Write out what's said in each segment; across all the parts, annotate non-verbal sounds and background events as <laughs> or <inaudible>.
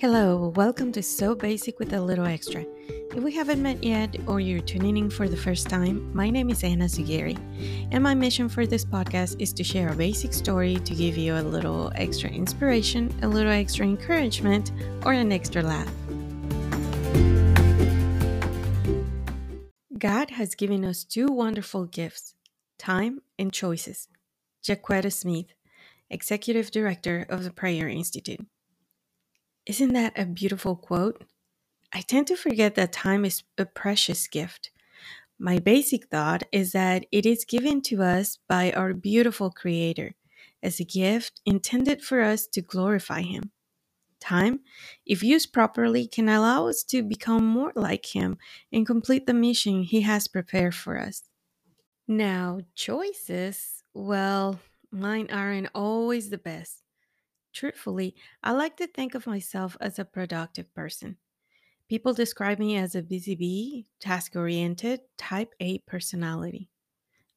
Hello, welcome to So Basic with a Little Extra. If we haven't met yet or you're tuning in for the first time, my name is Anna Zugeri, and my mission for this podcast is to share a basic story to give you a little extra inspiration, a little extra encouragement, or an extra laugh. God has given us two wonderful gifts time and choices. Jacquetta Smith, Executive Director of the Prayer Institute. Isn't that a beautiful quote? I tend to forget that time is a precious gift. My basic thought is that it is given to us by our beautiful Creator as a gift intended for us to glorify Him. Time, if used properly, can allow us to become more like Him and complete the mission He has prepared for us. Now, choices, well, mine aren't always the best. Truthfully, I like to think of myself as a productive person. People describe me as a busy bee, task oriented, type A personality.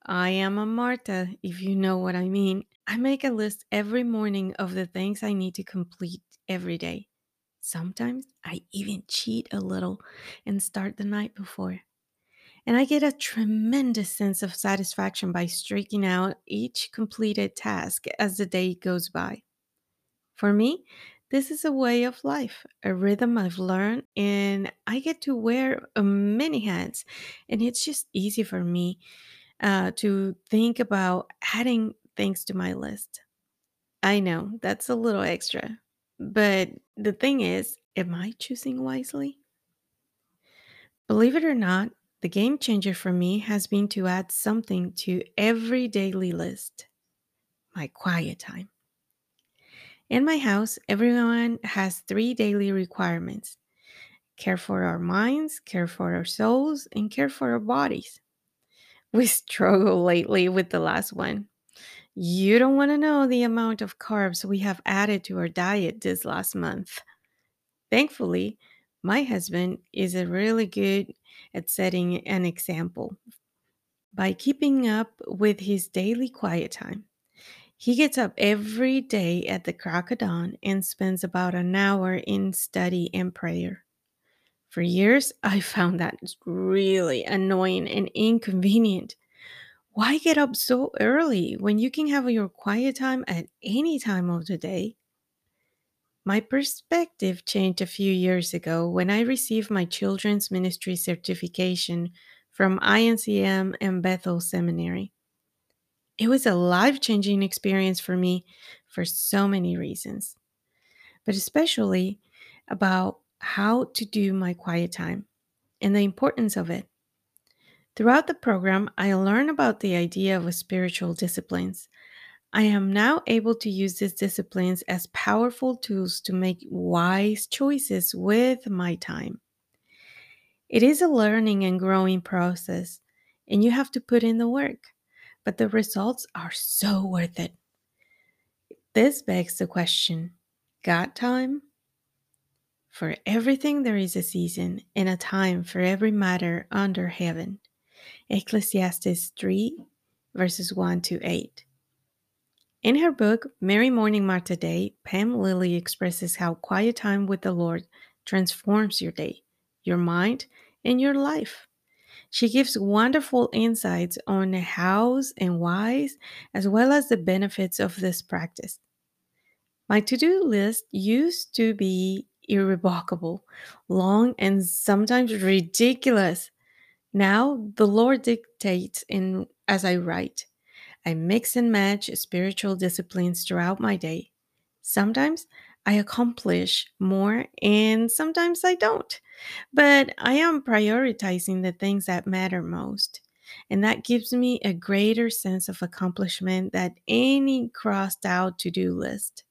I am a Marta, if you know what I mean. I make a list every morning of the things I need to complete every day. Sometimes I even cheat a little and start the night before. And I get a tremendous sense of satisfaction by streaking out each completed task as the day goes by. For me, this is a way of life, a rhythm I've learned, and I get to wear uh, many hats. And it's just easy for me uh, to think about adding things to my list. I know that's a little extra, but the thing is, am I choosing wisely? Believe it or not, the game changer for me has been to add something to every daily list my quiet time. In my house, everyone has three daily requirements care for our minds, care for our souls, and care for our bodies. <laughs> We struggle lately with the last one. You don't want to know the amount of carbs we have added to our diet this last month. Thankfully, my husband is really good at setting an example by keeping up with his daily quiet time. He gets up every day at the crack of dawn and spends about an hour in study and prayer. For years, <laughs> I found that really annoying and inconvenient. Why get up so early when you can have your quiet time at any time of the day? My perspective changed a few years ago when I received my children's ministry certification from INCM and Bethel Seminary. It was a life changing experience for me for so many reasons, but especially about how to do my quiet time and the importance of it. Throughout the program, I learned about the idea of spiritual disciplines. I am now able to use these disciplines as powerful tools to make wise choices with my time. It is a learning and growing process, and you have to put in the work but the results are so worth it. This begs the question Got time? For everything there is a season and a time for every matter under heaven. Ecclesiastes 3, verses 1 to 8. In her book, Merry Morning Marta Day, Pam Lilly expresses how quiet time with the Lord transforms your day, your mind, and your life. She gives wonderful insights on hows and whys, as well as the benefits of this practice. My to do list used to be irrevocable, long, and sometimes ridiculous. Now the Lord dictates in as I write. I mix and match spiritual disciplines throughout my day. Sometimes I accomplish more, and sometimes I don't. But I am prioritizing the things that matter most. And that gives me a greater sense of accomplishment than any crossed out to do list.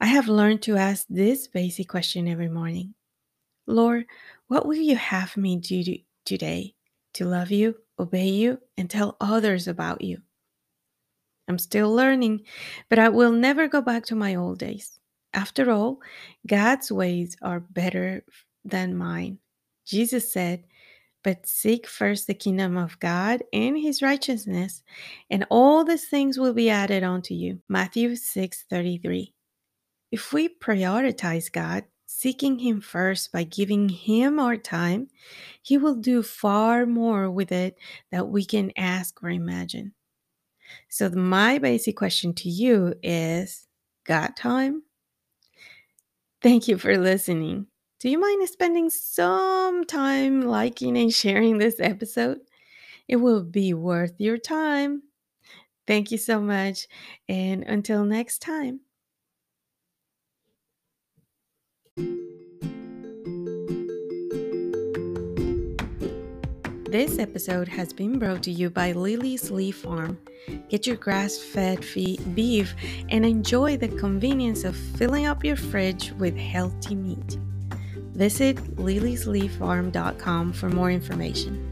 I have learned to ask this basic question every morning Lord, what will you have me do today to love you, obey you, and tell others about you? I'm still learning, but I will never go back to my old days. After all, God's ways are better than mine. Jesus said, But seek first the kingdom of God and his righteousness, and all these things will be added unto you. Matthew 6 33. If we prioritize God, seeking Him first by giving Him our time, He will do far more with it that we can ask or imagine. So, my basic question to you is Got time? Thank you for listening. Do you mind spending some time liking and sharing this episode? It will be worth your time. Thank you so much. And until next time. This episode has been brought to you by Lilly's Leaf Farm. Get your grass fed beef and enjoy the convenience of filling up your fridge with healthy meat. Visit lillysleaffarm.com for more information.